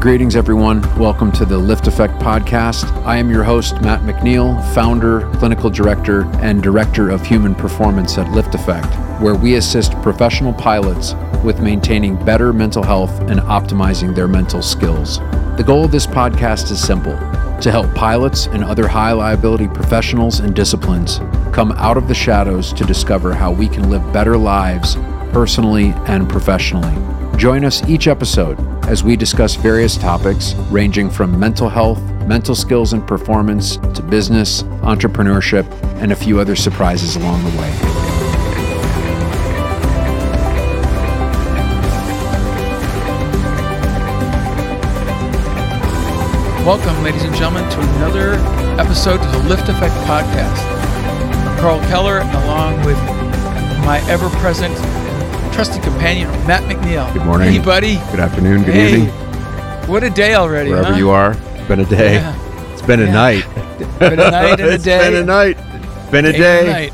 Greetings, everyone. Welcome to the LiftAffect podcast. I am your host, Matt McNeil, founder, clinical director, and director of human performance at LiftAffect, where we assist professional pilots with maintaining better mental health and optimizing their mental skills. The goal of this podcast is simple to help pilots and other high liability professionals and disciplines come out of the shadows to discover how we can live better lives personally and professionally. Join us each episode as we discuss various topics ranging from mental health, mental skills and performance, to business, entrepreneurship, and a few other surprises along the way. Welcome, ladies and gentlemen, to another episode of the LiftAffect Podcast. I'm Karl Keller, along with my ever present trusted companion, Matt McNeil. Good morning. Hey, buddy. Good afternoon, good Hey, evening, What a day already, wherever huh? you are. It's been a day. Yeah. It's been a Yeah. night. Been a night and a It's day. been a night. Been a Day day. and a night.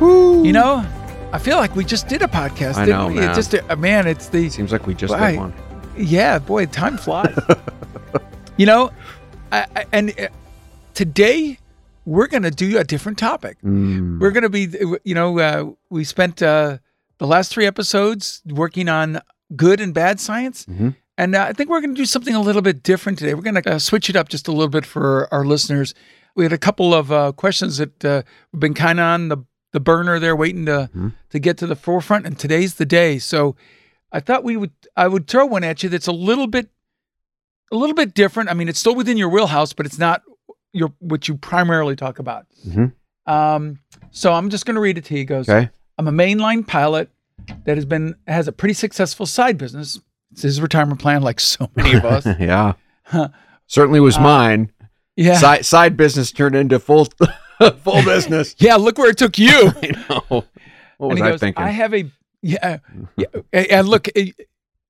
Woo. You know, I feel like we just did a podcast, I didn't know, we? man. It just, a, man, it's the, Seems like we just Right. did one. yeah, boy, time flies. you know, I, I, and uh, today we're going to do a different topic. Mm. We're going to be, you know, uh, we spent uh, the last three episodes working on good and bad science. Mhm. And uh, I think we're going to do something a little bit different today. We're going to uh, switch it up just a little bit for our listeners. We had a couple of uh, questions that uh, we've been kind of on the, the burner there, waiting to Mhm. to get to the forefront. And today's the day. So I thought we would I would throw one at you that's a little bit a little bit different. I mean, it's still within your wheelhouse, but it's not your what you primarily talk about. Mhm. Um, so I'm just going to read it to you. It goes, Okay. I'm a mainline pilot that has been has a pretty successful side business. It's his retirement plan, like so many of us. yeah. Certainly was Uh, mine. Yeah, Side side business turned into full full business. yeah. Look where it took you. I know. What and was I goes, thinking? I have a yeah, yeah. And and look,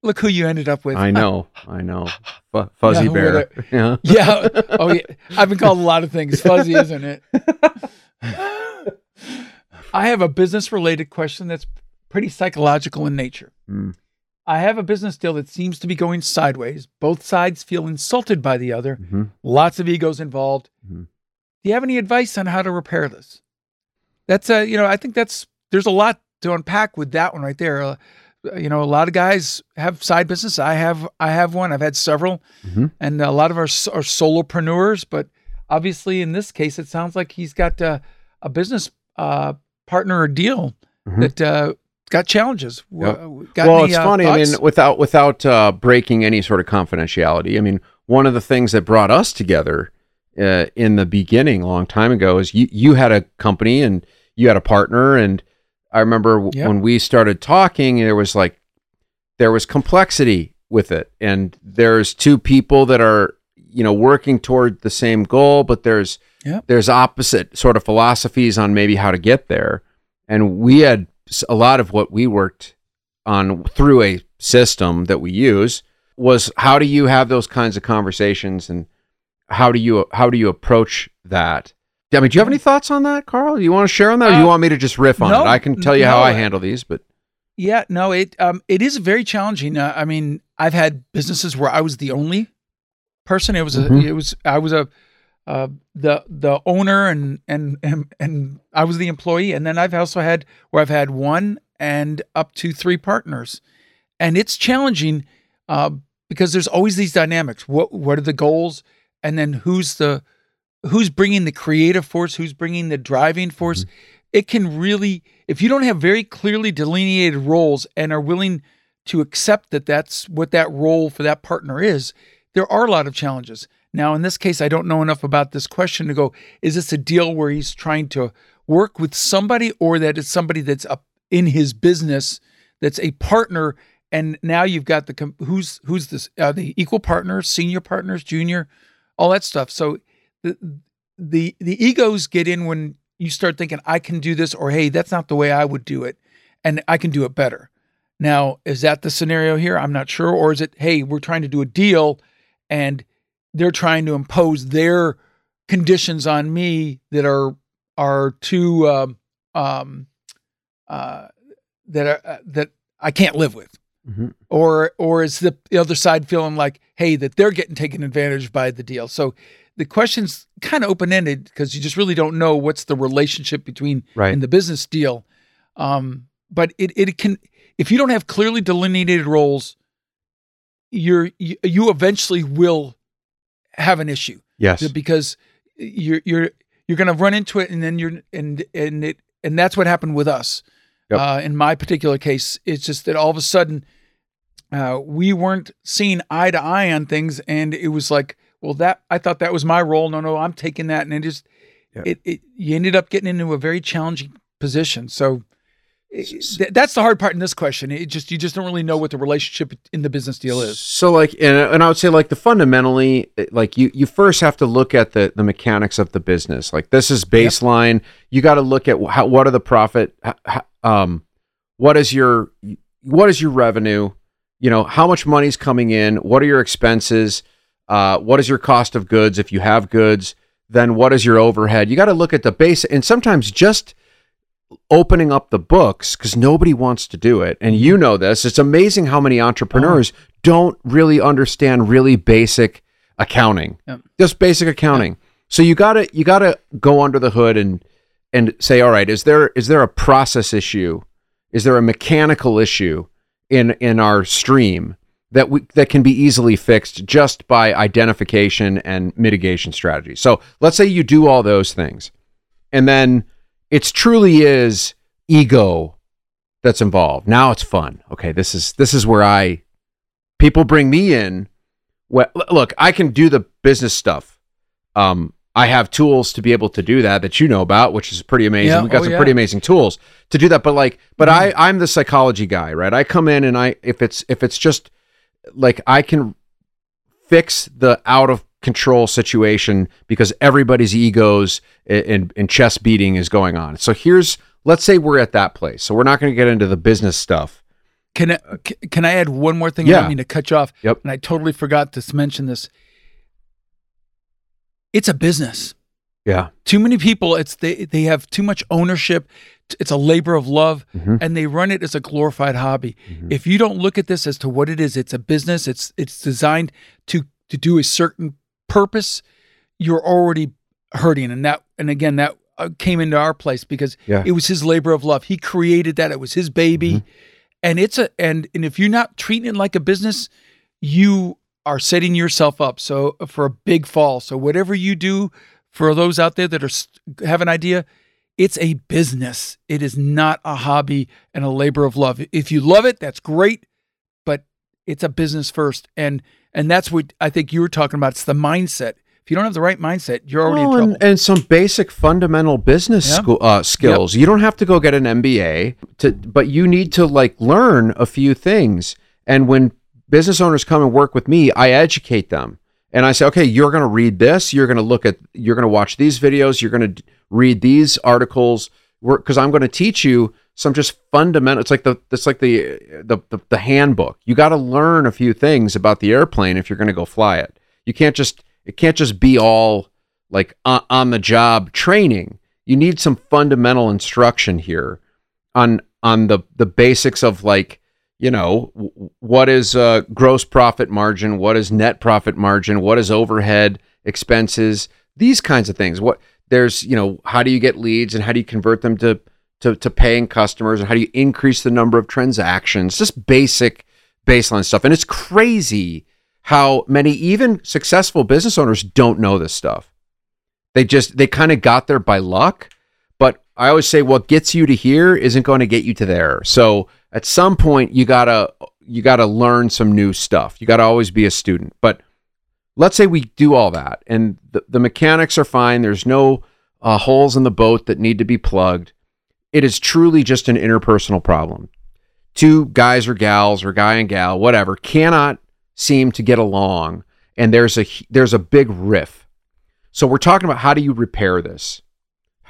look who you ended up with. I know. I know. F- fuzzy Yeah, bear. with Yeah. Yeah. Oh, yeah. I've been called a lot of things. Fuzzy, isn't it? I have a business related question that's pretty psychological in nature. Mm. I have a business deal that seems to be going sideways. Both sides feel insulted by the other. Mhm. Lots of egos involved. Mhm. Do you have any advice on how to repair this? That's a, you know, I think that's there's a lot to unpack with that one right there. Uh, you know, a lot of guys have side business. I have, I have one. I've had several, Mhm. and a lot of our are solopreneurs. But obviously, in this case, it sounds like he's got uh, a business uh, partner or deal Mhm. that uh, got challenges. Yep. Got well, any, it's uh, funny. I mean, without without uh, breaking any sort of confidentiality. I mean, one of the things that brought us together uh, in the beginning, a long time ago, is you you had a company and you had a partner, and I remember w- Yep. when we started talking, there was like there was complexity with it, and there's two people that are you know working toward the same goal, but there's Yep. there's opposite sort of philosophies on maybe how to get there, and we had a lot of what we worked on through a system that we use was how do you have those kinds of conversations and how do you how do you approach that I mean, do you have any thoughts on that, Karl? Do you want to share on that, or do you Uh, want me to just riff on no, it? I can tell you how no, I I- handle these, but Yeah, no, it um it is very challenging. Uh, I mean, I've had businesses where I was the only person. It was a, Mhm. it was I was a uh, the the owner and, and and and I was the employee, and then I've also had where I've had one and up to three partners, and it's challenging uh, because there's always these dynamics. What what are the goals, and then who's the who's bringing the creative force, who's bringing the driving force. It can really, if you don't have very clearly delineated roles and are willing to accept that that's what that role for that partner is, there are a lot of challenges. Now, in this case, I don't know enough about this question to go, is this a deal where he's trying to work with somebody or that it's somebody that's up in his business that's a partner and now you've got the who's who's this uh, the equal partners senior partners junior all that stuff so the the the egos get in when you start thinking I can do this or hey that's not the way I would do it and I can do it better. Now, is that the scenario here? I'm not sure or is it hey, we're trying to do a deal and they're trying to impose their conditions on me that are are too um um uh that are uh, that I can't live with. Mhm. or or is the, the other side feeling like, hey, that they're getting taken advantage by the deal? So the question's kind of open ended because you just really don't know what's the relationship between Right. in the business deal. Um, but it it can if you don't have clearly delineated roles, you're you, you eventually will have an issue Yes. because you're you're you're going to run into it and then you're and and it and that's what happened with us Yep. uh, in my particular case it's just that all of a sudden uh, we weren't seeing eye to eye on things and it was like well that i thought that was my role no no i'm taking that and it just Yep. it, it you ended up getting into a very challenging position so th- that's the hard part in this question it just you just don't really know what the relationship in the business deal is So like, and, and I would say like the fundamentally, like you you first have to look at the the mechanics of the business. Like this is baseline. You got to look at how what are the profit, um, what is your what is your revenue? You know, how much money's coming in? What are your expenses? Uh, what is your cost of goods if you have goods? Then what is your overhead? You got to look at the base, and sometimes just opening up the books because nobody wants to do it. And you know this. It's amazing how many entrepreneurs oh. don't really understand really basic accounting. Yep. Just basic accounting. So you gotta you gotta go under the hood and and say, all right, is there is there a process issue? Is there a mechanical issue in in our stream that we that can be easily fixed just by identification and mitigation strategy? So let's say you do all those things, and then it's truly is ego that's involved. Now it's fun. Okay, this is this is where I people bring me in. Well, look, I can do the business stuff. Um, I have tools to be able to do that that you know about, which is pretty amazing. Yeah, We've got oh, some yeah. pretty amazing tools to do that. But like, but Mhm. I I'm the psychology guy, right? I come in and I if it's if it's just like I can fix the out of control situation because everybody's egos and, and, chest beating is going on. So here's let's say we're at that place. So we're not going to get into the business stuff. Can I, c- can I add one more thing? I Yeah. don't mean to cut you off. Yep. And I totally forgot to mention this. It's a business. Yeah. Too many people, it's they they have too much ownership. It's a labor of love, Mhm. and they run it as a glorified hobby. Mhm. If you don't look at this as to what it is, it's a business. It's it's designed to to do a certain purpose. You're already hurting, and that and again that uh, came into our place because Yeah. it was his labor of love. He created that. It was his baby, Mhm. and it's a and and if you're not treating it like a business, you are setting yourself up so for a big fall. So whatever you do for those out there that are have an idea, it's a business. It is not a hobby and a labor of love. If you love it, that's great, but it's a business first. And and that's what I think you were talking about. It's the mindset. If you don't have the right mindset, you're already Well, in trouble. and, and some basic fundamental business Yeah. school, uh, skills. You don't have to go get an MBA, to, but you need to like learn a few things. And when business owners come and work with me, I educate them. And I say, okay, you're going to read this. You're going to look at, you're going to watch these videos. You're going to read these articles because I'm going to teach you some just fundamental. It's like the, it's like the, the, the, the handbook. You got to learn a few things about the airplane if you're going to go fly it. You can't just, it can't just be all like on, on the job training. You need some fundamental instruction here on, on the, the basics of like, you know what is uh, gross profit margin what is net profit margin what is overhead expenses these kinds of things what there's you know how do you get leads and how do you convert them to to, to paying customers and how do you increase the number of transactions? Just basic baseline stuff. And it's crazy how many even successful business owners don't know this stuff. They just they kind of got there by luck but i always say what gets you to here isn't going to get you to there. So at some point you gotta you gotta learn some new stuff. You gotta always be a student. But let's say we do all that and the, the mechanics are fine. There's no uh, holes in the boat that need to be plugged it is truly just an interpersonal problem two guys or gals or guy and gal whatever cannot seem to get along and there's a there's a big riff so we're talking about how do you repair this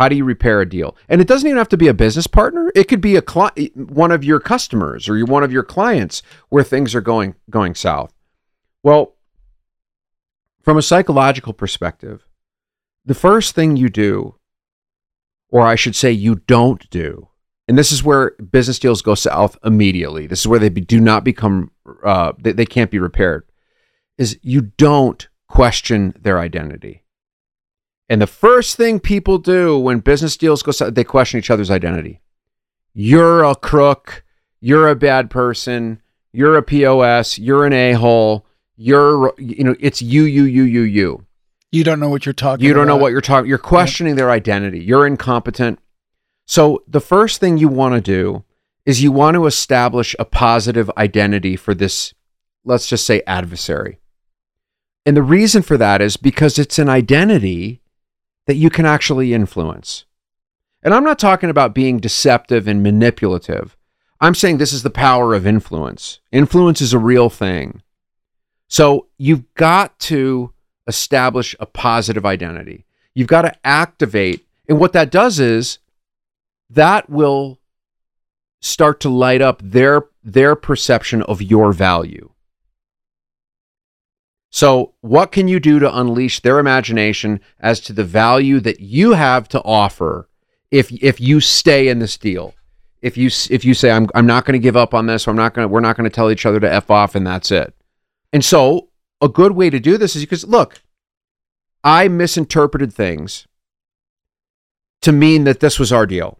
how do you repair a deal? And it doesn't even have to be a business partner. It could be a cli- one of your customers or one of your clients where things are going going south. Well, from a psychological perspective, the first thing you do, or I should say you don't do, and this is where business deals go south immediately. This is where they do not become, uh, they, they can't be repaired. Is you don't question their identity. And the first thing people do when business deals go south, they question each other's identity. You're a crook. You're a bad person. You're a POS. You're an a hole. You're, you know, it's you, you, you, you, you. You don't know what you're talking You don't know what you're talking. You're questioning their identity. You're incompetent. So the first thing you want to do is you want to establish a positive identity for this, let's just say adversary. And the reason for that is because it's an identity that you can actually influence. And I'm not talking about being deceptive and manipulative. I'm saying this is the power of influence. Influence is a real thing. So you've got to establish a positive identity. You've got to activate. And what that does is that will start to light up their their perception of your value. So, what can you do to unleash their imagination as to the value that you have to offer if if you stay in this deal? If you if you say I'm I'm not going to give up on this, or I'm not going to we're not going to tell each other to f off and that's it. And so, a good way to do this is because look, I misinterpreted things to mean that this was our deal.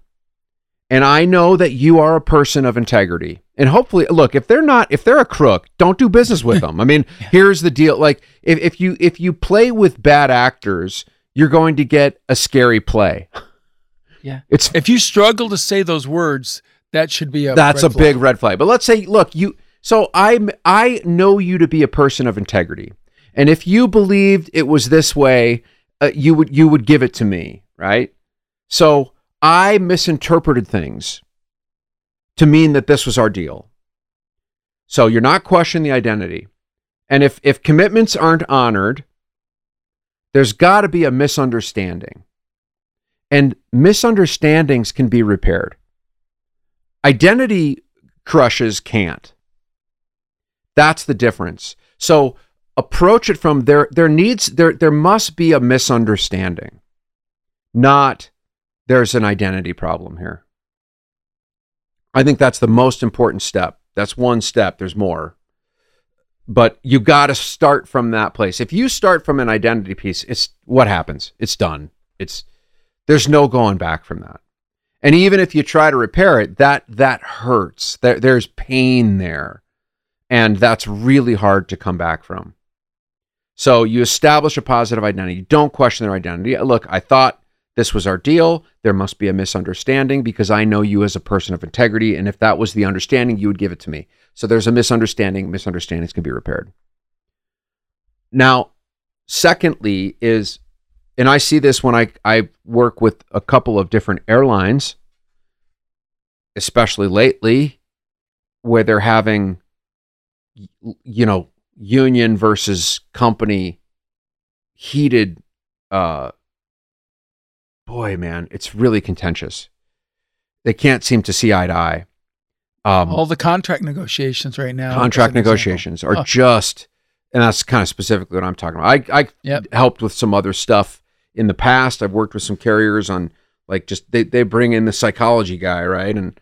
And I know that you are a person of integrity. And hopefully, look, if they're not, if they're a crook, don't do business with them. I mean, here's the deal. Like if, if you if you play with bad actors, you're going to get a scary play. Yeah. It's If you struggle to say those words, that should be a that's red a big red flag. But let's say, look, you so I'm I know you to be a person of integrity. And if you believed it was this way, uh, you would you would give it to me, right? So I misinterpreted things to mean that this was our deal. So you're not questioning the identity. And if if commitments aren't honored, there's got to be a misunderstanding. And misunderstandings can be repaired. Identity crushes can't. That's the difference. So approach it from there there needs there there must be a misunderstanding. Not there's an identity problem here. I think that's the most important step. That's one step. There's more. But you got to start from that place. If you start from an identity piece, it's what happens. It's done. It's there's no going back from that. And even if you try to repair it, that that hurts. There, there's pain there, and that's really hard to come back from. So you establish a positive identity. Don't question their identity. Look, I thought this was our deal. There must be a misunderstanding because I know you as a person of integrity, and if that was the understanding, you would give it to me. So there's a misunderstanding. Misunderstandings can be repaired. Now, secondly, is and I see this when I, I work with a couple of different airlines, especially lately, where they're having, you know, union versus company heated. Uh, boy, man, it's really contentious. They can't seem to see eye to eye. Um, All the contract negotiations right now. contract an example. negotiations are Oh. just, and that's kind of specifically what I'm talking about. I, I Yep. helped with some other stuff in the past. I've worked with some carriers on like just they, they bring in the psychology guy, right? And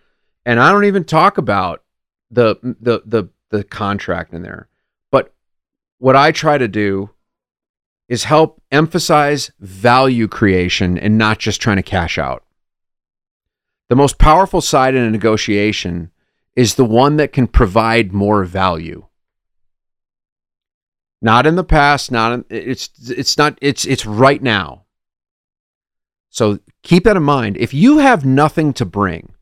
and I don't even talk about the the the the contract in there. But what I try to do is help emphasize value creation and not just trying to cash out. The most powerful side in a negotiation is the one that can provide more value. Not in the past, not in, it's it's not it's it's right now. So keep that in mind. If you have nothing to bring,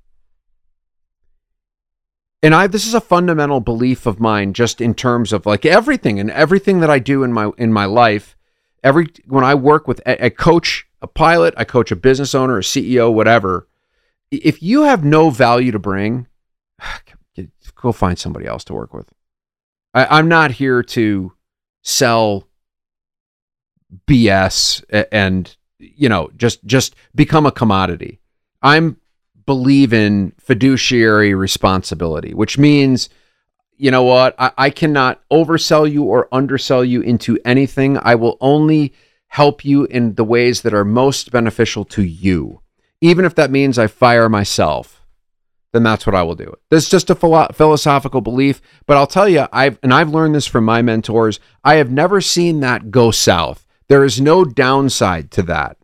and I this is a fundamental belief of mine just in terms of like everything and everything that I do in my in my life, every when I work with a, a coach, a pilot, I coach a business owner, a CEO, whatever. If you have no value to bring, go find somebody else to work with. I, I'm not here to sell BS and you know just just become a commodity. I'm believe in fiduciary responsibility, which means you know what I, I cannot oversell you or undersell you into anything. I will only help you in the ways that are most beneficial to you, even if that means I fire myself. then that's what I will do. That's just a philo- philosophical belief, but I'll tell you, I've and I've learned this from my mentors. I have never seen that go south. There is no downside to that.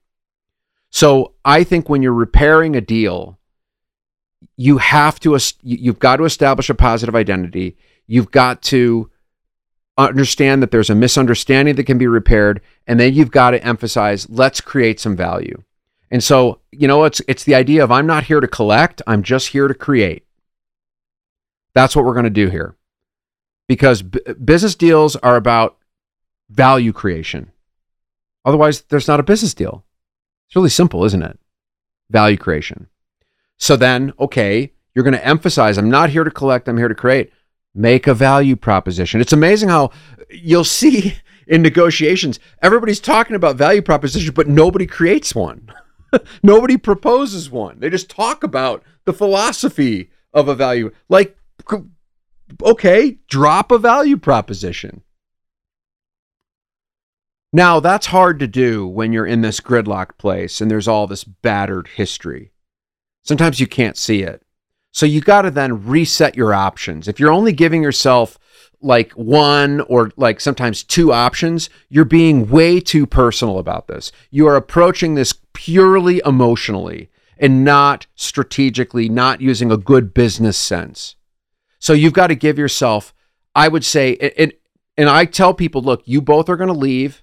So I think when you're repairing a deal, you have to you've got to establish a positive identity. You've got to understand that there's a misunderstanding that can be repaired, and then you've got to emphasize let's create some value. And so, you know, it's it's the idea of I'm not here to collect, I'm just here to create. That's what we're going to do here. Because b- business deals are about value creation. Otherwise, there's not a business deal. It's really simple, isn't it? Value creation. So then, okay, you're going to emphasize I'm not here to collect, I'm here to create. Make a value proposition. It's amazing how you'll see in negotiations, everybody's talking about value proposition, but nobody creates one. Nobody proposes one. They just talk about the philosophy of a value. Like, okay, drop a value proposition. Now, that's hard to do when you're in this gridlock place and there's all this battered history. Sometimes you can't see it. So you got to then reset your options. If you're only giving yourself like one or like sometimes two options, you're being way too personal about this. You are approaching this purely emotionally and not strategically, not using a good business sense. So you've got to give yourself, I would say, and, and I tell people, look, you both are going to leave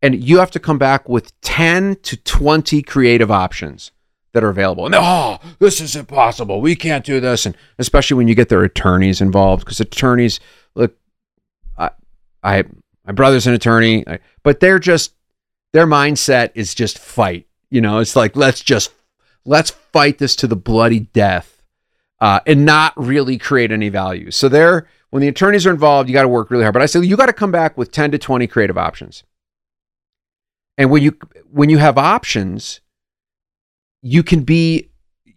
and you have to come back with 10 to 20 creative options that are available. And oh, this is impossible. We can't do this. And especially when you get their attorneys involved, because attorneys, look, I, I, my brother's an attorney, but they're just their mindset is just fight. You know, it's like let's just let's fight this to the bloody death, uh, and not really create any value. So there, when the attorneys are involved, you got to work really hard. But I say you got to come back with ten to twenty creative options. And when you when you have options, you can be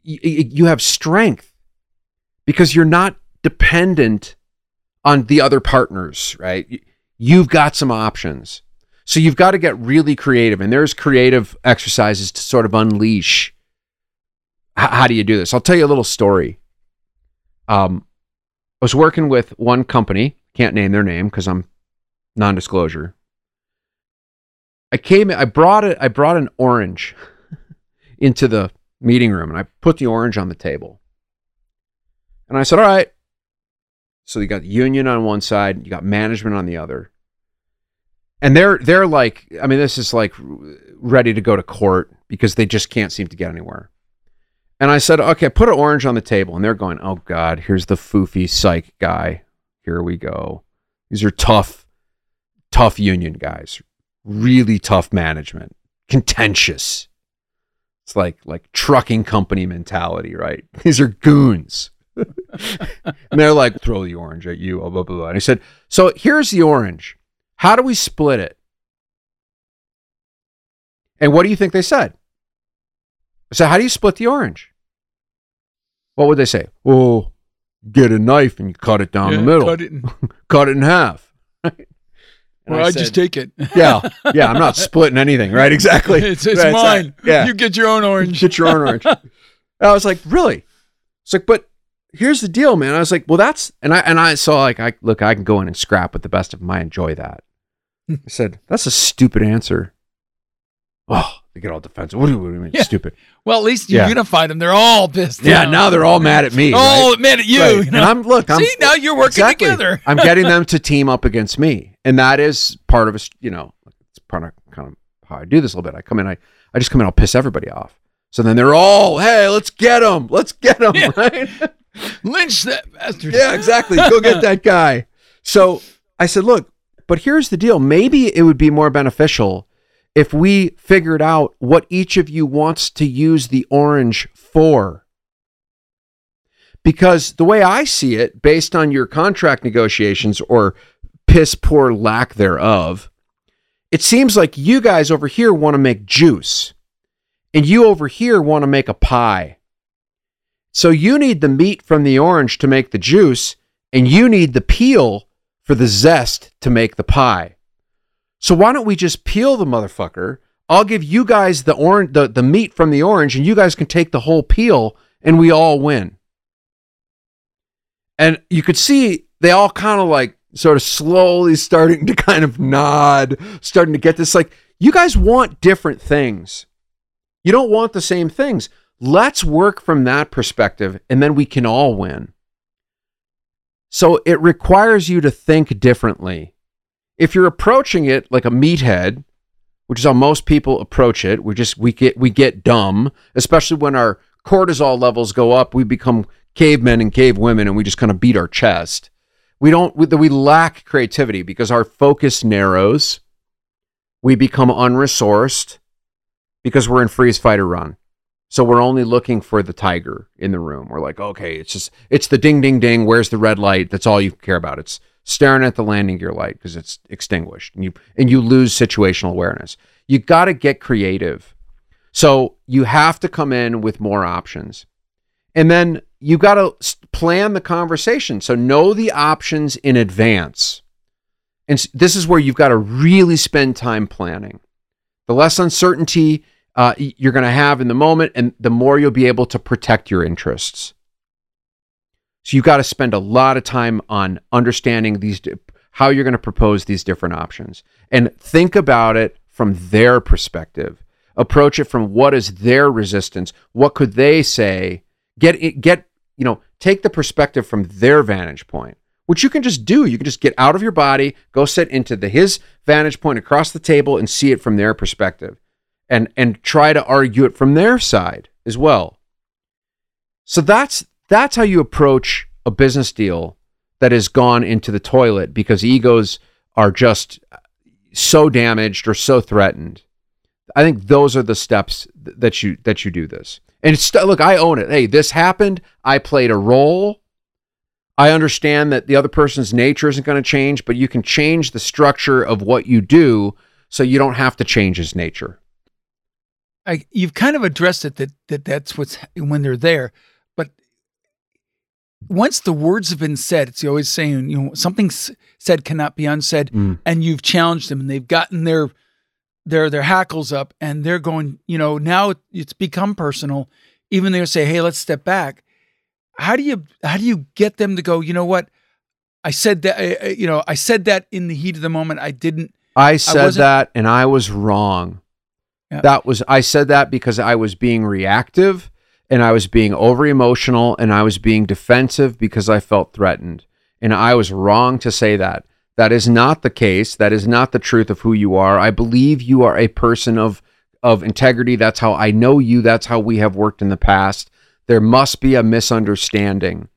you have strength because you're not dependent on the other partners, right? You've got some options. So you've got to get really creative, and there's creative exercises to sort of unleash. How do you do this? I'll tell you a little story. Um, I was working with one company, can't name their name because I'm non-disclosure. I came, I brought it, I brought an orange into the meeting room, and I put the orange on the table, and I said, "All right." So you got union on one side, you got management on the other. And they're they're like i mean this is like ready to go to court because they just can't seem to get anywhere. And i said okay put an orange on the table. And they're going oh god here's the foofy psych guy. Here we go. These are tough tough union guys. Really tough management. Contentious it's like like trucking company mentality right these are goons and they're like throw the orange at you blah blah blah and i said so here's the orange how do we split it? And what do you think they said? So, how do you split the orange? What would they say? Oh, get a knife and you cut it down yeah, the middle. Cut it in, cut it in half. Well, I, I said, just take it. yeah, yeah. I'm not splitting anything, right? Exactly. It's, it's right, mine. It's yeah. You get your own orange. Get your own orange. I was like, really? It's like, but here's the deal, man. I was like, well, that's and I and I saw like I look, I can go in and scrap with the best of them. I enjoy that. I said, that's a stupid answer. Oh, they get all defensive. What do, what do you mean, yeah. stupid? Well, at least you yeah. unified them. They're all pissed. Yeah, now they're all mad at me. all right? mad at you. Right. you know? And I'm look. I'm, See, now you're working exactly. together. I'm getting them to team up against me, and that is part of a. You know, it's part of kind of how I do this a little bit. I come in, I I just come in, I'll piss everybody off. So then they're all, hey, let's get them, let's get them, yeah. right? Lynch that bastard. Yeah, exactly. Go get that guy. So I said, look, but here's the deal maybe it would be more beneficial if we figured out what each of you wants to use the orange for. Because the way I see it, based on your contract negotiations or piss poor lack thereof, it seems like you guys over here want to make juice and you over here want to make a pie. So you need the meat from the orange to make the juice, and you need the peel for the zest to make the pie. So why don't we just peel the motherfucker? I'll give you guys the orange the, the meat from the orange and you guys can take the whole peel and we all win. And you could see they all kind of like sort of slowly starting to kind of nod, starting to get this like, you guys want different things. You don't want the same things. Let's work from that perspective, and then we can all win. So it requires you to think differently. If you're approaching it like a meathead, which is how most people approach it, we just we get we get dumb, especially when our cortisol levels go up, we become cavemen and cavewomen and we just kind of beat our chest. We don't we, we lack creativity because our focus narrows. We become unresourced because we're in freeze fight or run. So we're only looking for the tiger in the room. We're like, okay, it's just it's the ding ding ding. Where's the red light? That's all you care about. It's staring at the landing gear light because it's extinguished, and you and you lose situational awareness. You got to get creative. So you have to come in with more options, and then you got to plan the conversation. So know the options in advance, and this is where you've got to really spend time planning. The less uncertainty uh, you're going to have in the moment, and the more you'll be able to protect your interests. So you've got to spend a lot of time on understanding these how you're going to propose these different options and think about it from their perspective. Approach it from what is their resistance? What could they say? Get get you know, take the perspective from their vantage point, which you can just do. You can just get out of your body, go sit into the his vantage point across the table and see it from their perspective and and try to argue it from their side as well. So that's that's how you approach a business deal that has gone into the toilet because egos are just so damaged or so threatened. I think those are the steps that you that you do this. And look, I own it. Hey, this happened. I played a role. I understand that the other person's nature isn't going to change, but you can change the structure of what you do so you don't have to change his nature. I, you've kind of addressed it that, that that's what's when they're there, once the words have been said, it's always saying you know something said cannot be unsaid, mm. and you've challenged them, and they've gotten their their their hackles up, and they're going, you know, now it's become personal. Even they say, "Hey, let's step back." How do you how do you get them to go? You know what? I said that. You know, I said that in the heat of the moment. I didn't. I said I that, and I was wrong. Yeah. That was I said that because I was being reactive and I was being over emotional and I was being defensive because I felt threatened. And I was wrong to say that. That is not the case. That is not the truth of who you are. I believe you are a person of of integrity. That's how I know you. That's how we have worked in the past. There must be a misunderstanding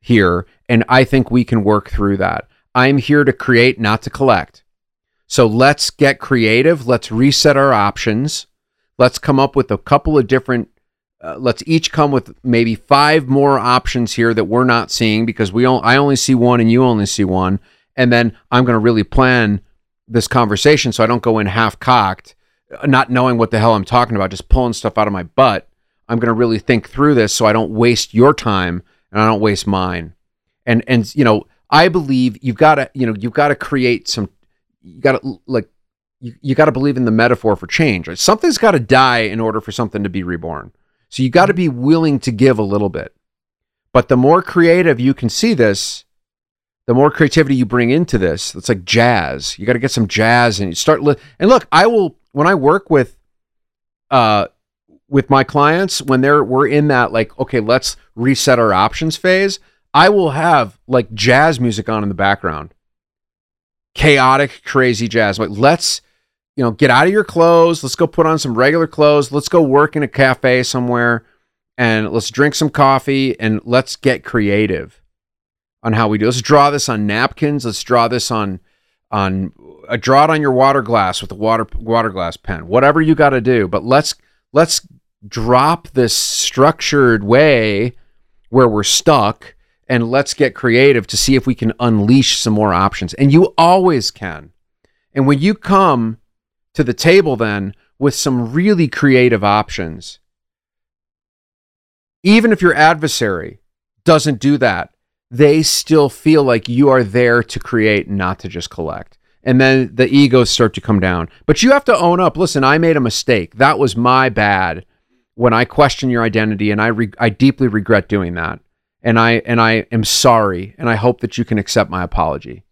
here, and I think we can work through that. I'm here to create, not to collect. So let's get creative. Let's reset our options. Let's come up with a couple of different. Uh, let's each come with maybe five more options here that we're not seeing because we all, I only see one and you only see one. And then I'm going to really plan this conversation so I don't go in half cocked, uh, not knowing what the hell I'm talking about, just pulling stuff out of my butt. I'm going to really think through this so I don't waste your time and I don't waste mine. And and you know, I believe you've got to you know you've got to create some you got to like you, you got to believe in the metaphor for change. Something's got to die in order for something to be reborn. So you got to be willing to give a little bit. But the more creative you can see this, the more creativity you bring into this. It's like jazz. You got to get some jazz and you start li- and look, I will when I work with uh with my clients when they're we're in that like okay, let's reset our options phase, I will have like jazz music on in the background chaotic, crazy jazz. Like, let's, you know, get out of your clothes. Let's go put on some regular clothes. Let's go work in a cafe somewhere and let's drink some coffee and let's get creative on how we do. Let's draw this on napkins. Let's draw this on on a uh, draw it on your water glass with a water water glass pen. Whatever you got to do, but let's let's drop this structured way where we're stuck and let's get creative to see if we can unleash some more options. And you always can. And when you come to the table then with some really creative options, even if your adversary doesn't do that, they still feel like you are there to create, not to just collect. And then the egos start to come down. But you have to own up. Listen, I made a mistake. That was my bad when I question your identity, and I re- I deeply regret doing that and I and I am sorry, and I hope that you can accept my apology.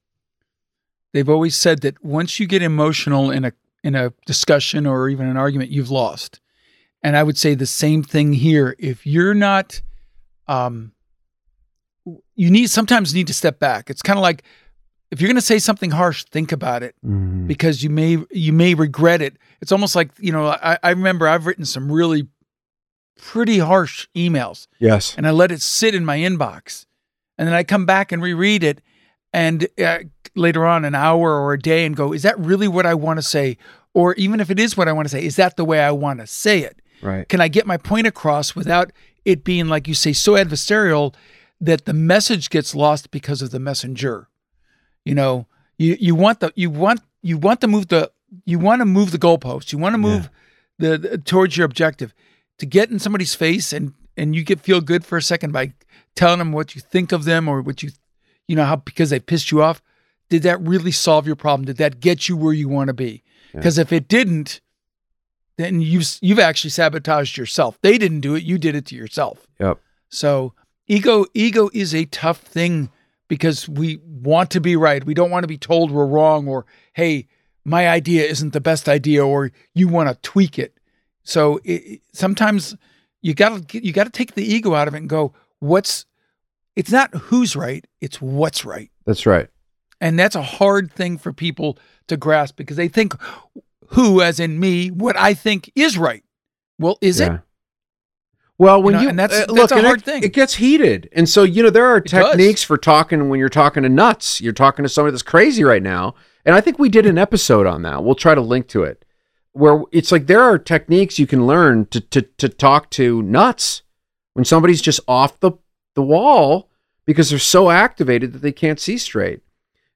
They've always said that once you get emotional in a in a discussion or even an argument, you've lost. And I would say the same thing here. If you're not, um, you need sometimes need to step back. It's kind of like if you're going to say something harsh, think about it Mm. because you may you may regret it. It's almost like you know. I, I remember I've written some really pretty harsh emails, Yes. and I let it sit in my inbox, and then I come back and reread it, and uh, later on, an hour or a day, and go, is that really what I want to say? Or even if it is what I want to say, is that the way I want to say it? Right. Can I get my point across without it being, like you say, so adversarial that the message gets lost because of the messenger? You know, you you want the you want you want to move the you want to move the goalpost. You want to move the, the towards your objective. To get in somebody's face and and you get feel good for a second by telling them what you think of them or what you you know how because they pissed you off. Did that really solve your problem? Did that get you where you want to be? Yeah. Because if it didn't, then you've you've actually sabotaged yourself. They didn't do it; you did it to yourself. Yep. So ego ego is a tough thing because we want to be right. We don't want to be told we're wrong or hey, my idea isn't the best idea or you want to tweak it. So it, it- sometimes you got to you got to take the ego out of it and go, what's it's not who's right, it's what's right. That's right. And that's a hard thing for people to grasp because they think who, as in me, what I think is right. Well, is it? Well, when you, know, and that's- uh, that's look, a hard it, thing. It gets heated, and so you know there are does. techniques for talking when you're talking to nuts. You're talking to somebody that's crazy right now, and I think we did an episode on that. We'll try to link to it, where it's like there are techniques you can learn to to to talk to nuts when somebody's just off the the wall because they're so activated that they can't see straight.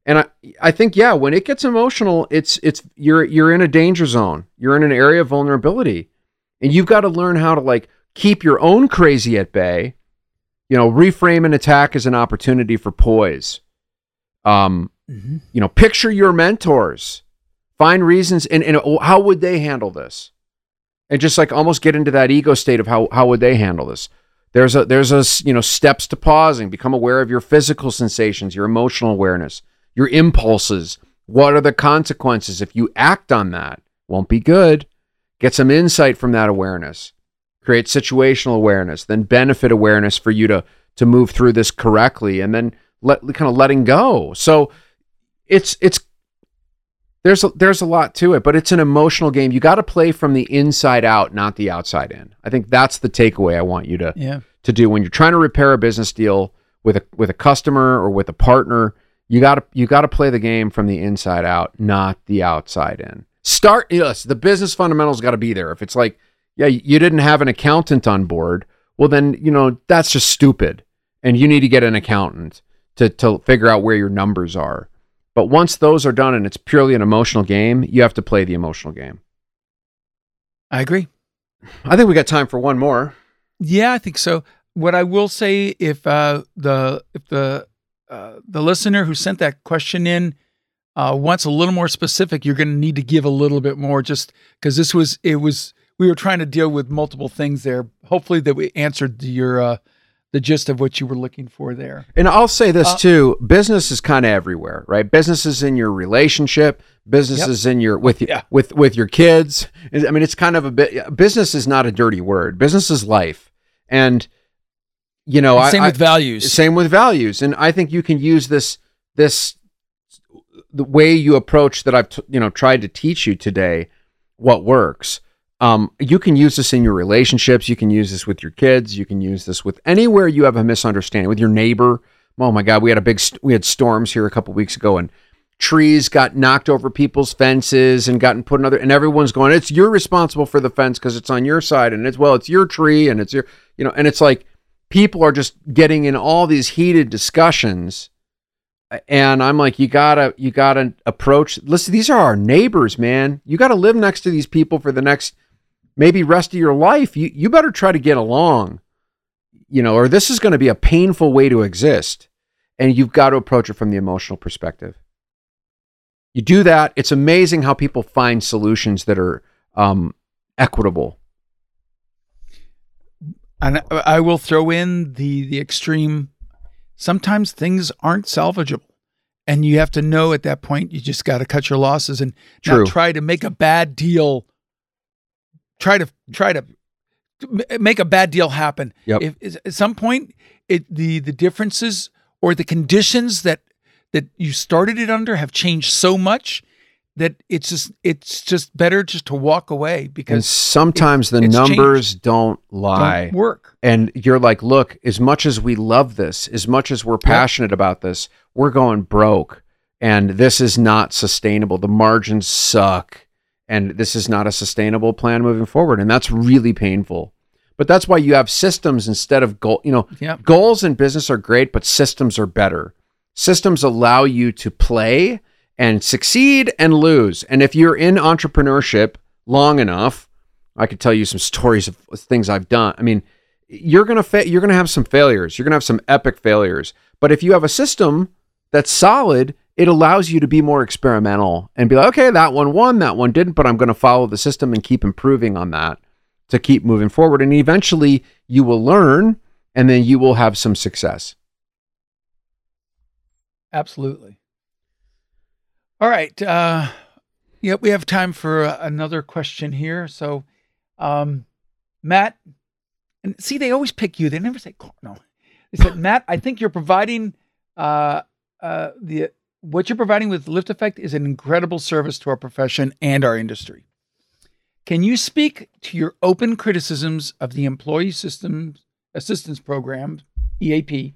And I I think yeah, when it gets emotional, it's it's you're you're in a danger zone. You're in an area of vulnerability. And you've got to learn how to like keep your own crazy at bay. You know, reframe an attack as an opportunity for poise. Um, Mhm. you know, picture your mentors. Find reasons and, and how would they handle this? And just like almost get into that ego state of how how would they handle this? There's a there's a you know steps to pausing. Become aware of your physical sensations, your emotional awareness, your impulses. What are the consequences if you act on that? Won't be good. Get some insight from that awareness. Create situational awareness, then benefit awareness for you to to move through this correctly, and then let kind of letting go. So it's it's there's a, there's a lot to it, but it's an emotional game. You got to play from the inside out, not the outside in. I think that's the takeaway I want you to Yeah. to do when you're trying to repair a business deal with a with a customer or with a partner. You got to you got to play the game from the inside out, not the outside in. Start yes, the business fundamentals got to be there. If it's like, yeah, you didn't have an accountant on board, well then, you know, that's just stupid. And you need to get an accountant to to figure out where your numbers are. But once those are done and it's purely an emotional game, you have to play the emotional game. I agree. I think we got time for one more. Yeah, I think so. What I will say, if uh, the if the uh, the listener who sent that question in uh, wants a little more specific, you're going to need to give a little bit more, just because this was it was we were trying to deal with multiple things there. Hopefully, that we answered your uh, the gist of what you were looking for there. And I'll say this Uh, too: business is kind of everywhere, right? Business is in your relationship. Business Yep. is in your with Yeah. with with your kids. I mean, it's kind of a bit. Business is not a dirty word. Business is life, and you know, And same I- with values. same with values. And I think you can use this this the way you approach that I've t- you know tried to teach you today. What works. Um, you can use this in your relationships. You can use this with your kids. You can use this with anywhere you have a misunderstanding with your neighbor. Oh my God, we had a big st- we had storms here a couple weeks ago, and trees got knocked over people's fences and gotten put another. And everyone's going, "It's you're responsible for the fence because it's on your side." And it's well, it's your tree, and it's your you know, and it's like people are just getting in all these heated discussions and i'm like you gotta you gotta approach listen these are our neighbors man. You gotta live next to these people for the next maybe rest of your life. You you better try to get along you know or this is going to be a painful way to exist. And you've got to approach it from the emotional perspective. You do that it's amazing how people find solutions that are um, equitable And I- will throw in the the extreme. Sometimes things aren't salvageable, and you have to know at that point you just got to cut your losses and True. not try to make a bad deal. Try to try to make a bad deal happen. Yep. If at some point it the the differences or the conditions that that you started it under have changed so much that it's just it's just better just to walk away And because sometimes the it's numbers don't lie. don't work. and you're like, look, as much as we love this, as much as we're passionate about this, we're going broke. And this is not sustainable. The margins suck. And this is not a sustainable plan moving forward. And that's really painful. But that's why you have systems instead of goal. You know, Yeah. goals in business are great, but systems are better. Systems allow you to play and succeed and lose. And if you're in entrepreneurship long enough, I could tell you some stories of things I've done. I mean, you're gonna fa- you're gonna have some failures. You're gonna have some epic failures. But if you have a system that's solid, it allows you to be more experimental and be like, okay, that one won, that one didn't, but I'm gonna follow the system and keep improving on that to keep moving forward. And eventually, you will learn, and then you will have some success. Absolutely. All right. Uh, yep, we have time for uh, another question here. So, um, Matt, and see, they always pick you. They never say no. They said, Matt, I think you're providing uh, uh, the what you're providing with LiftAffect is an incredible service to our profession and our industry. Can you speak to your open criticisms of the Employee Systems Assistance Program (EAP)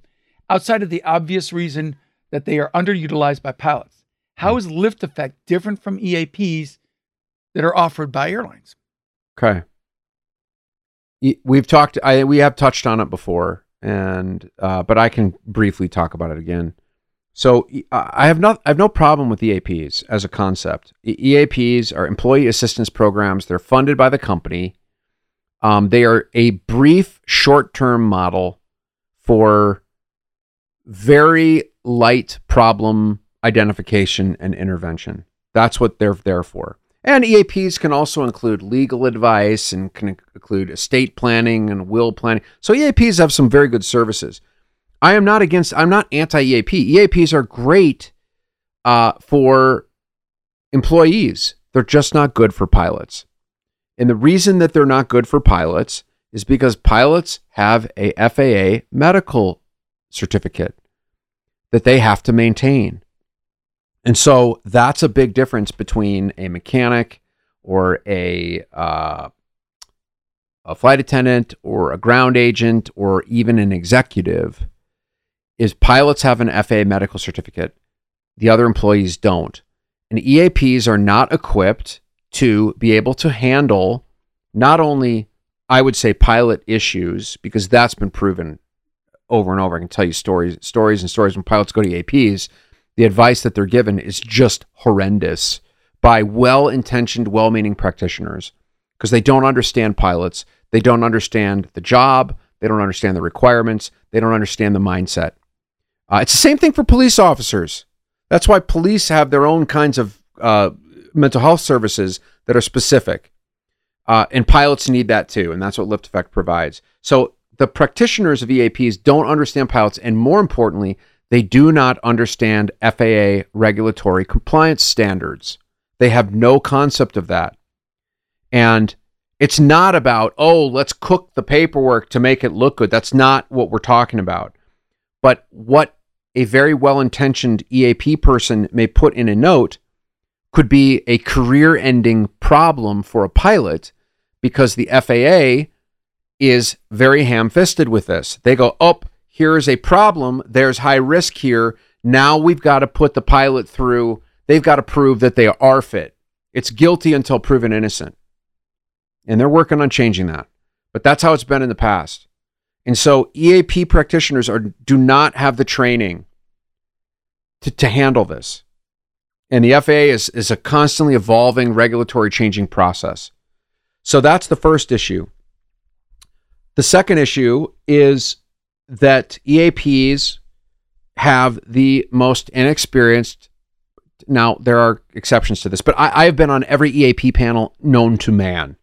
outside of the obvious reason that they are underutilized by pilots? How is LiftAffect different from EAPs that are offered by airlines? Okay. We've talked. I we have touched on it before, and uh, but I can briefly talk about it again. So I have not. I have no problem with EAPs as a concept. EAPs are employee assistance programs. They're funded by the company. Um, they are a brief, short-term model for very light problem identification and intervention. That's what they're there for. And EAPs can also include legal advice and can include estate planning and will planning. So EAPs have some very good services. I am not against, I'm not anti EAP. EAPs are great uh, for employees, they're just not good for pilots. And the reason that they're not good for pilots is because pilots have a FAA medical certificate that they have to maintain. And so that's a big difference between a mechanic or a uh, a flight attendant or a ground agent or even an executive is pilots have an FAA medical certificate. The other employees don't. And EAPs are not equipped to be able to handle not only I would say pilot issues because that's been proven over and over. I can tell you stories, stories and stories when pilots go to EAPs the advice that they're given is just horrendous by well intentioned, well meaning practitioners because they don't understand pilots. They don't understand the job. They don't understand the requirements. They don't understand the mindset. Uh, it's the same thing for police officers. That's why police have their own kinds of uh, mental health services that are specific. Uh, and pilots need that too. And that's what LiftAffect provides. So the practitioners of EAPs don't understand pilots. And more importantly, they do not understand FAA regulatory compliance standards. They have no concept of that. And it's not about, oh, let's cook the paperwork to make it look good. That's not what we're talking about. But what a very well intentioned EAP person may put in a note could be a career ending problem for a pilot because the FAA is very ham fisted with this. They go. Oh, here is a problem. There's high risk here. Now we've got to put the pilot through. They've got to prove that they are fit. It's guilty until proven innocent. And they're working on changing that. But that's how it's been in the past. And so EAP practitioners are do not have the training to, to handle this. And the FAA is, is a constantly evolving regulatory changing process. So that's the first issue. The second issue is that EAPs have the most inexperienced. Now, there are exceptions to this, but I, I have been on every EAP panel known to man.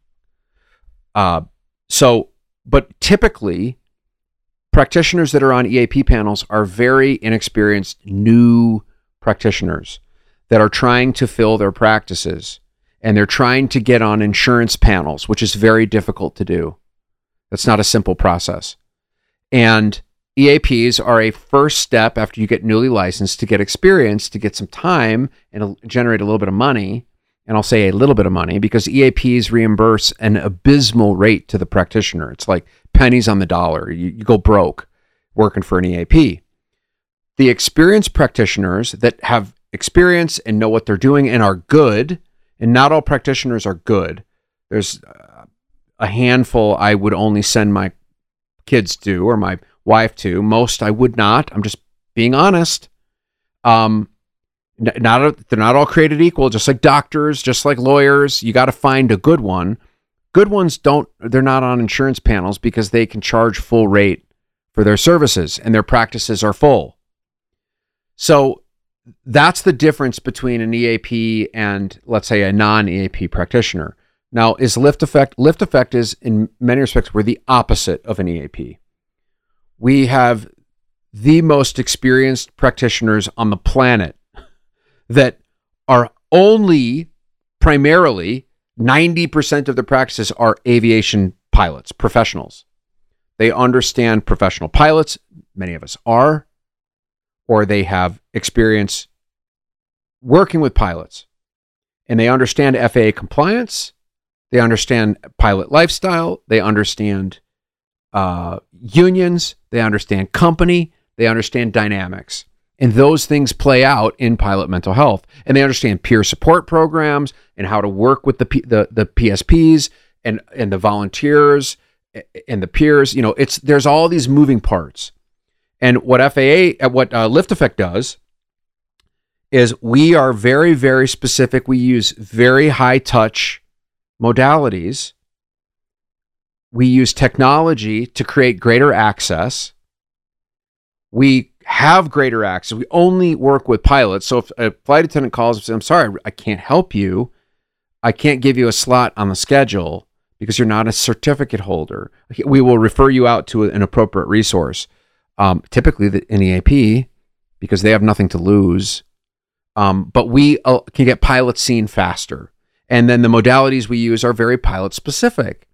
Uh, so but typically, practitioners that are on EAP panels are very inexperienced new practitioners that are trying to fill their practices and they're trying to get on insurance panels, which is very difficult to do. That's not a simple process. And EAPs are a first step after you get newly licensed to get experience, to get some time and generate a little bit of money. And I'll say a little bit of money because EAPs reimburse an abysmal rate to the practitioner. It's like pennies on the dollar. You, you go broke working for an EAP. The experienced practitioners that have experience and know what they're doing and are good, and not all practitioners are good. There's a handful I would only send my kids do or my wife to. Most I would not. I'm just being honest. Um, not they're not all created equal. Just like doctors, just like lawyers, you got to find a good one. Good ones don't. They're not on insurance panels because they can charge full rate for their services and their practices are full. So that's the difference between an EAP and let's say a non-EAP practitioner. Now, is LiftAffect lift effect is in many respects we're the opposite of an EAP. We have the most experienced practitioners on the planet that are only primarily 90% of the practices are aviation pilots, professionals. They understand professional pilots, many of us are, or they have experience working with pilots and they understand FAA compliance, they understand pilot lifestyle, they understand uh, unions, they understand company, they understand dynamics. And those things play out in pilot mental health. And they understand peer support programs and how to work with the, the, the PSPs and, and the volunteers and the peers. You know, it's there's all these moving parts. And what FAA, uh, what uh, LiftAffect does is we are very, very specific. We use very high touch modalities. We use technology to create greater access. We have greater access. We only work with pilots. So if a flight attendant calls and says, I'm sorry, I can't help you, I can't give you a slot on the schedule because you're not a certificate holder. We will refer you out to an appropriate resource um, typically the, NEAP, because they have nothing to lose. Um, but we uh, can get pilots seen faster. And then the modalities we use are very pilot specific.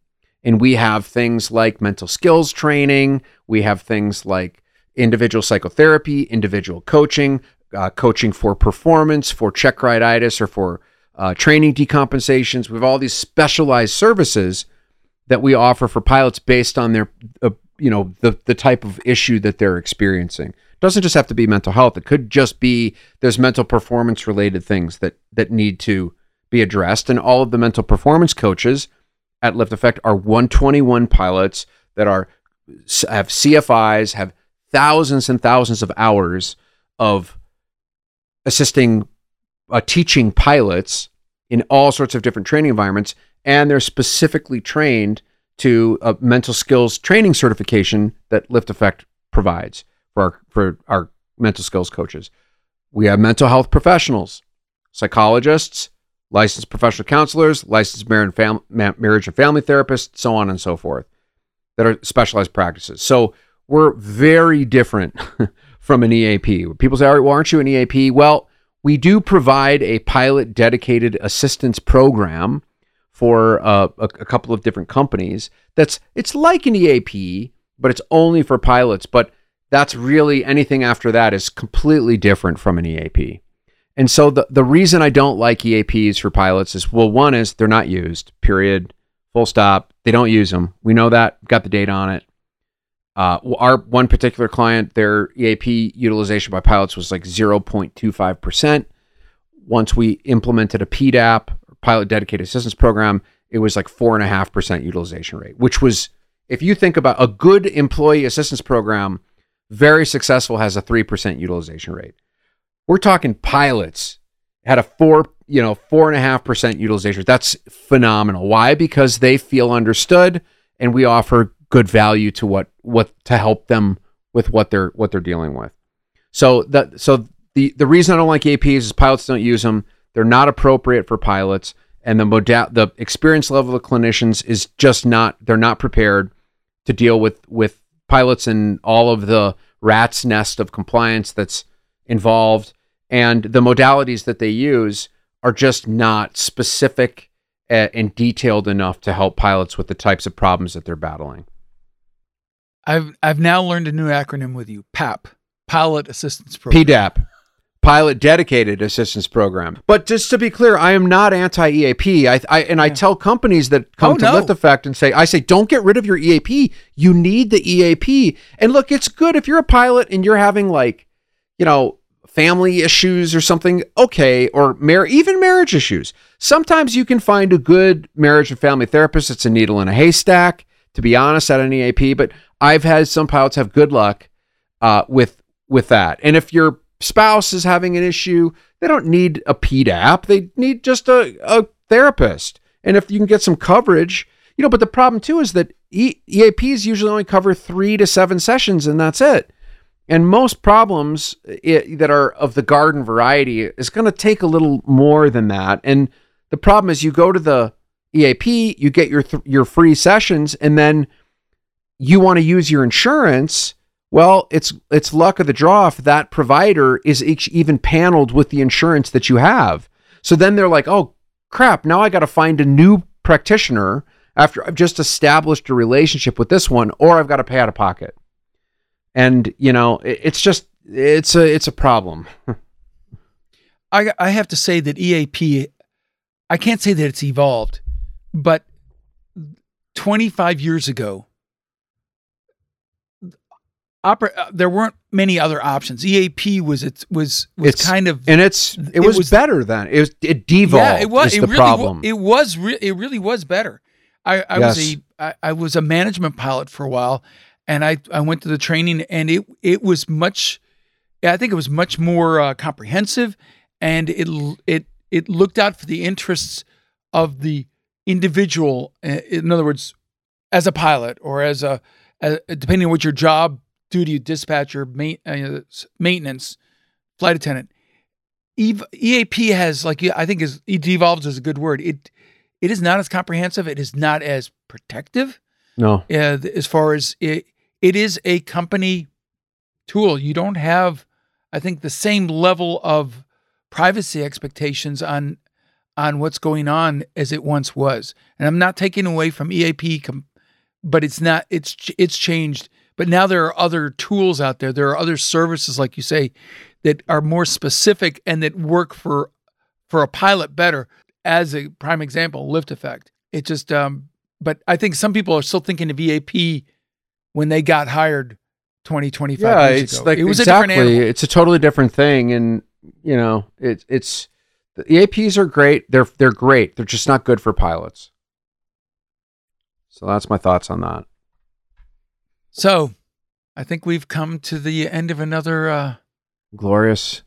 And we have things like mental skills training, we have things like individual psychotherapy, individual coaching, uh, coaching for performance, for checkride-itis, or for uh, training decompensations. We have all these specialized services that we offer for pilots based on their uh, you know the the type of issue that they're experiencing. It doesn't just have to be mental health. It could just be there's mental performance related things that that need to be addressed. And all of the mental performance coaches at LiftAffect are 121 pilots that are have CFIs, have thousands and thousands of hours of assisting uh, teaching pilots in all sorts of different training environments, and they're specifically trained to a mental skills training certification that LiftAffect provides for our, for our mental skills coaches. We have mental health professionals, psychologists, licensed professional counselors, licensed marriage and family therapists, so on and so forth, that are specialized practices. So we're very different from an EAP. People say, well, aren't you an EAP? Well, we do provide a pilot dedicated assistance program for uh, a, a, couple of different companies. That's it's like an EAP, but it's only for pilots. But that's really anything after that is completely different from an EAP. And so the the reason I don't like EAPs for pilots is well, one is they're not used. Period. Full stop. They don't use them. We know that. Got the data on it. Uh, our one particular client, their EAP utilization by pilots was like 0.25%. Once we implemented a PDAP, pilot dedicated assistance program, it was like four and a half percent utilization rate, which was, if you think about a good employee assistance program, very successful has a three percent utilization rate. We're talking pilots had a four, you know, four and a half percent utilization. That's phenomenal. Why? Because they feel understood, and we offer good value to what what to help them with what they're what they're dealing with. So that so the the reason I don't like APs is pilots don't use them. They're not appropriate for pilots, and the modal the experience level of clinicians is just not. They're not prepared. to deal with with pilots and all of the rat's nest of compliance that's involved and the modalities that they use are just not specific uh, and detailed enough to help pilots with the types of problems that they're battling. I've I've now learned a new acronym with you, PAP, Pilot Assistance Program. PDAP, Pilot Dedicated Assistance Program. But just to be clear, I am not anti EAP. I, I and I tell companies that come Oh, to no. LiftAffect and say, I say, don't get rid of your EAP. You need the EAP. And look, it's good if you're a pilot and you're having like, you know, family issues or something. Okay, or mar- even marriage issues. Sometimes you can find a good marriage and family therapist. It's a needle in a haystack. To be honest, at an EAP, but I've had some pilots have good luck uh, with with that. And if your spouse is having an issue, they don't need a PDAP. They need just a, a therapist. And if you can get some coverage, you know, but the problem too is that e- EAPs usually only cover three to seven sessions and that's it. And most problems i that are of the garden variety is going to take a little more than that. And the problem is you go to the EAP, you get your th- your free sessions, and then you want to use your insurance. Well, it's it's luck of the draw if that provider is even paneled with the insurance that you have. So then they're like, "Oh crap! Now I got to find a new practitioner after I've just established a relationship with this one, or I've got to pay out of pocket." And you know, it's just it's a it's a problem. I I have to say that EAP, I can't say that it's evolved, but 25 years ago, opera, uh, there weren't many other options. EAP was it was was It's- kind of And it's it, It was, was- better then. It was it devolved. yeah, it was it the really problem. wa- it was re- it really was better. I, I was Yes. a I, I was a management pilot for a while, and I I went to the training, and it it was much. I think it was much more uh, comprehensive, and it it it looked out for the interests of the individual. uh, In other words, as a pilot or as a, depending on what your job duty, dispatcher, ma- uh, maintenance, flight attendant. EAP has like I think is it devolves is a good word. It it is not as comprehensive. It is not as protective no. uh, as far as it. It is a company tool. You don't have, I think, the same level of privacy expectations on on what's going on as it once was. And I'm not taking away from EAP, but it's not. It's it's changed. But now there are other tools out there. There are other services, like you say, that are more specific and that work for for a pilot better. As a prime example, LiftAffect. It just, um, but I think some people are still thinking of EAP when they got hired 20, 25 yeah, years it's ago. like it was exactly. a different animal. It's a totally different thing, and you know, it's it's the APs are great. They're they're great. They're just not good for pilots. So that's my thoughts on that. So, I think we've come to the end of another. Uh, Glorious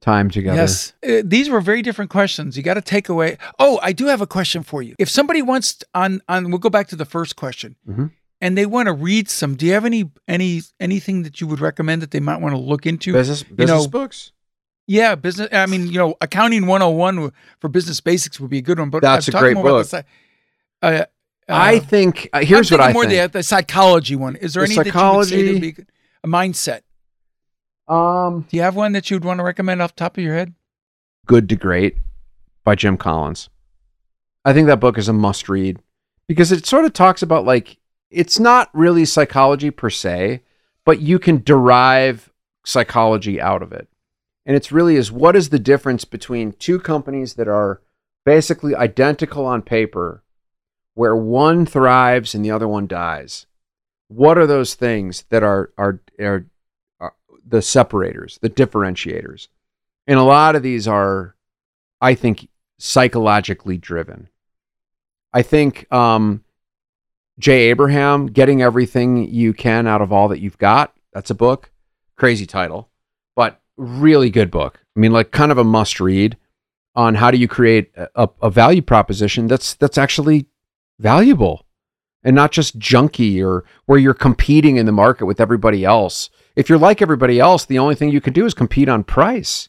time together. Yes. Uh, these were very different questions. You got to take away. Oh, I do have a question for you. If somebody wants on on we'll go back to the first question. Mhm. And they want to read some. Do you have any any anything that you would recommend that they might want to look into? Business business know, books. Yeah, business I mean, you know, accounting 101 for business basics would be a good one, but That's I'm a great more book. the psy- uh, I uh, think uh, here's what I more think. the, the psychology one. Is there The any that you would say that psychology- would be a mindset? um, Do you have one that you would want to recommend off the top of your head? Good to Great by Jim Collins. I think that book is a must read because it sort of talks about like it's not really psychology per se, but you can derive psychology out of it. And it's really is what is the difference between two companies that are basically identical on paper where one thrives and the other one dies. What are those things that are are are, are the separators, the differentiators? And a lot of these are, I think, psychologically driven. I think um, Jay Abraham, Getting Everything You Can Out of All That You've Got, that's a book. Crazy title, but really good book. I mean, like kind of a must read on how do you create a, a value proposition that's that's actually valuable and not just junky or where you're competing in the market with everybody else. If you're like everybody else, the only thing you can do is compete on price.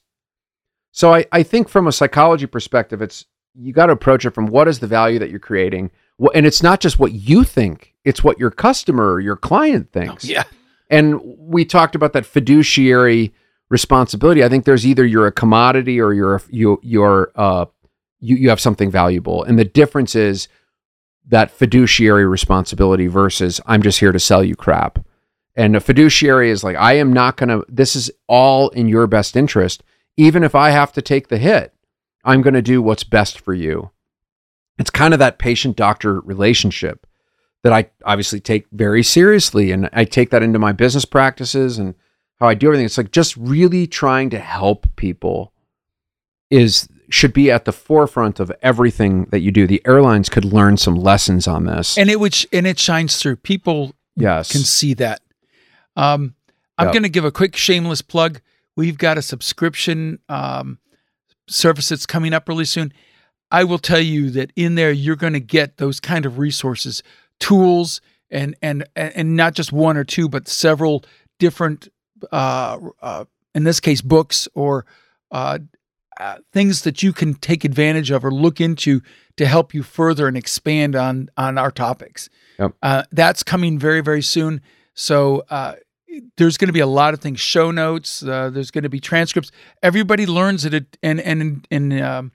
So I, I think from a psychology perspective, it's you got to approach it from what is the value that you're creating, and it's not just what you think it's what your customer or your client thinks. yeah. And we talked about that fiduciary responsibility. I think there's either you're a commodity or you're a, you you're uh you you have something valuable. And the difference is that fiduciary responsibility versus I'm just here to sell you crap. And a fiduciary is like I am not going to this is all in your best interest even if I have to take the hit. I'm going to do what's best for you. It's kind of that patient doctor relationship that I obviously take very seriously. And I take that into my business practices and how I do everything. It's like just really trying to help people is should be at the forefront of everything that you do. The airlines could learn some lessons on this. And it would sh- and it shines through. People yes. can see that. Um, I'm Yep. going to give a quick shameless plug. We've got a subscription um, service that's coming up really soon. I will tell you that in there you're going to get those kind of resources, tools, and and and not just one or two, but several different, uh, uh, in this case, books or uh, uh, things that you can take advantage of or look into to help you further and expand on on our topics. Yep. Uh, that's coming very very soon. So uh, there's going to be a lot of things, show notes. Uh, there's going to be transcripts. Everybody learns it and and and um,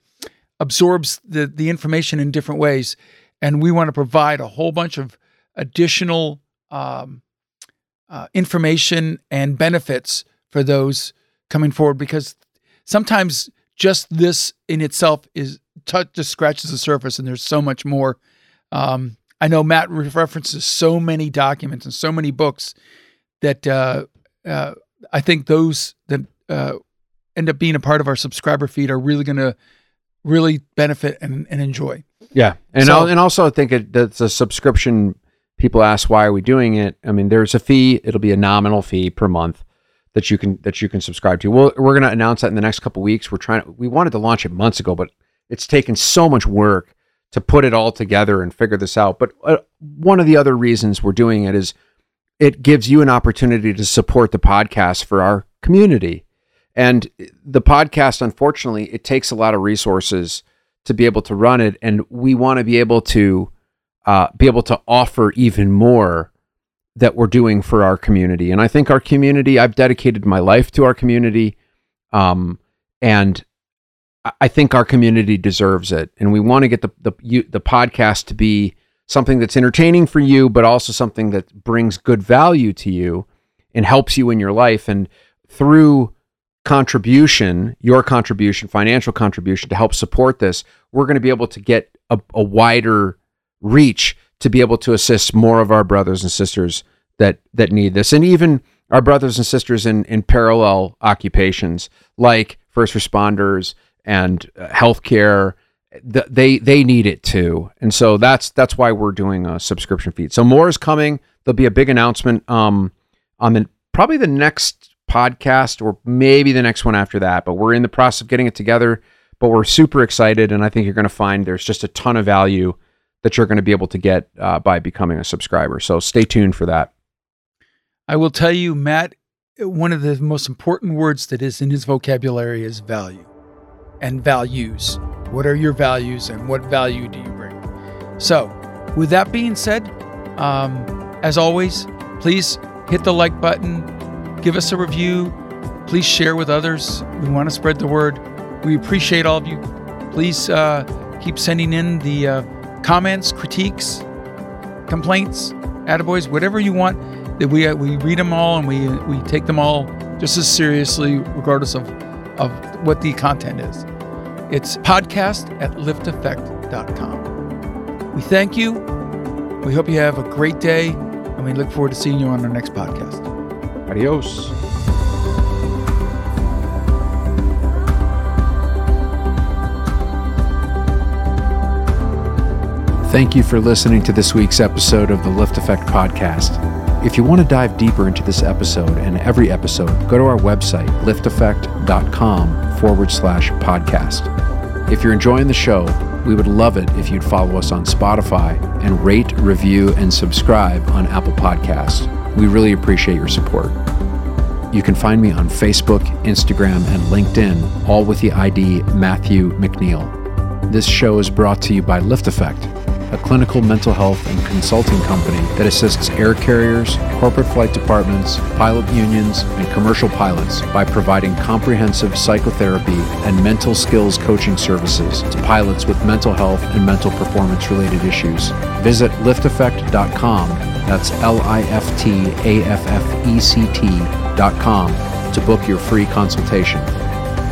absorbs the the information in different ways, and we want to provide a whole bunch of additional um, uh, information and benefits for those coming forward because sometimes just this in itself is t- just scratches the surface and there's so much more. Um, i know matt re- references so many documents and so many books that uh, uh, i think those that uh, end up being a part of our subscriber feed are really going to really benefit and, and enjoy Yeah, and So- and also I think it, that's a subscription. People ask why are we doing it? I mean, there's a fee. It'll be a nominal fee per month that you can that you can subscribe to. Well, we're going to announce that in the next couple weeks. We're trying. We wanted to launch it months ago, but it's taken so much work to put it all together and figure this out. But uh, one of the other reasons we're doing it is it gives you an opportunity to support the podcast for our community. And the podcast, unfortunately, it takes a lot of resources to be able to run it, and we want to be able to uh, be able to offer even more that we're doing for our community. And I think our community, I've dedicated my life to our community, um, and I- think our community deserves it. And we want to get the the you, the podcast to be something that's entertaining for you, but also something that brings good value to you and helps you in your life. And through contribution, your contribution, financial contribution to help support this, we're going to be able to get a, a wider reach to be able to assist more of our brothers and sisters that that need this, and even our brothers and sisters in in parallel occupations like first responders and uh, healthcare. th- They they need it too, and so that's that's why we're doing a subscription feed. So more is coming. There'll be a big announcement um, on the probably the next podcast or maybe the next one after that. But we're in the process of getting it together. But we're super excited, and I think you're going to find there's just a ton of value that you're going to be able to get uh, by becoming a subscriber. So stay tuned for that. I will tell you, Matt, one of the most important words that is in his vocabulary is value and values. What are your values and what value do you bring? So, with that being said, um, as always, please hit the like button, give us a review, please share with others. We want to spread the word. We appreciate all of you. Please uh, keep sending in the uh, comments, critiques, complaints, attaboys, whatever you want. That we uh, we read them all and we we take them all just as seriously, regardless of of what the content is. It's podcast at liftaffect.com. We thank you. We hope you have a great day, and we look forward to seeing you on our next podcast. Adios. Thank you for listening to this week's episode of the LiftAffect Podcast. If you want to dive deeper into this episode and every episode, go to our website, liftaffect.com forward slash podcast. If you're enjoying the show, we would love it if you'd follow us on Spotify and rate, review, and subscribe on Apple Podcasts. We really appreciate your support. You can find me on Facebook, Instagram, and LinkedIn, all with the ID Matthew McNeil. This show is brought to you by LiftAffect, a clinical mental health and consulting company that assists air carriers, corporate flight departments, pilot unions, and commercial pilots by providing comprehensive psychotherapy and mental skills coaching services to pilots with mental health and mental performance related issues. Visit liftaffect.com, that's L I F T A F F E C T.com, to book your free consultation.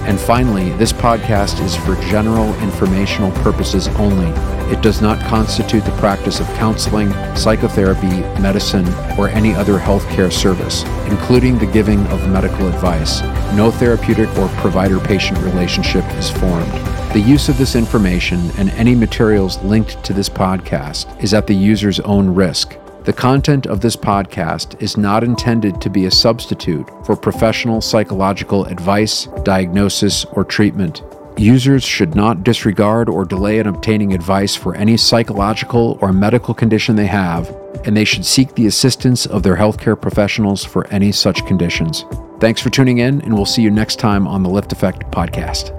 And finally, this podcast is for general informational purposes only. It does not constitute the practice of counseling, psychotherapy, medicine, or any other healthcare service, including the giving of medical advice. No therapeutic or provider patient relationship is formed. The use of this information and any materials linked to this podcast is at the user's own risk. The content of this podcast is not intended to be a substitute for professional psychological advice, diagnosis, or treatment. Users should not disregard or delay in obtaining advice for any psychological or medical condition they have, and they should seek the assistance of their healthcare professionals for any such conditions. Thanks for tuning in, and we'll see you next time on the LiftAffect podcast.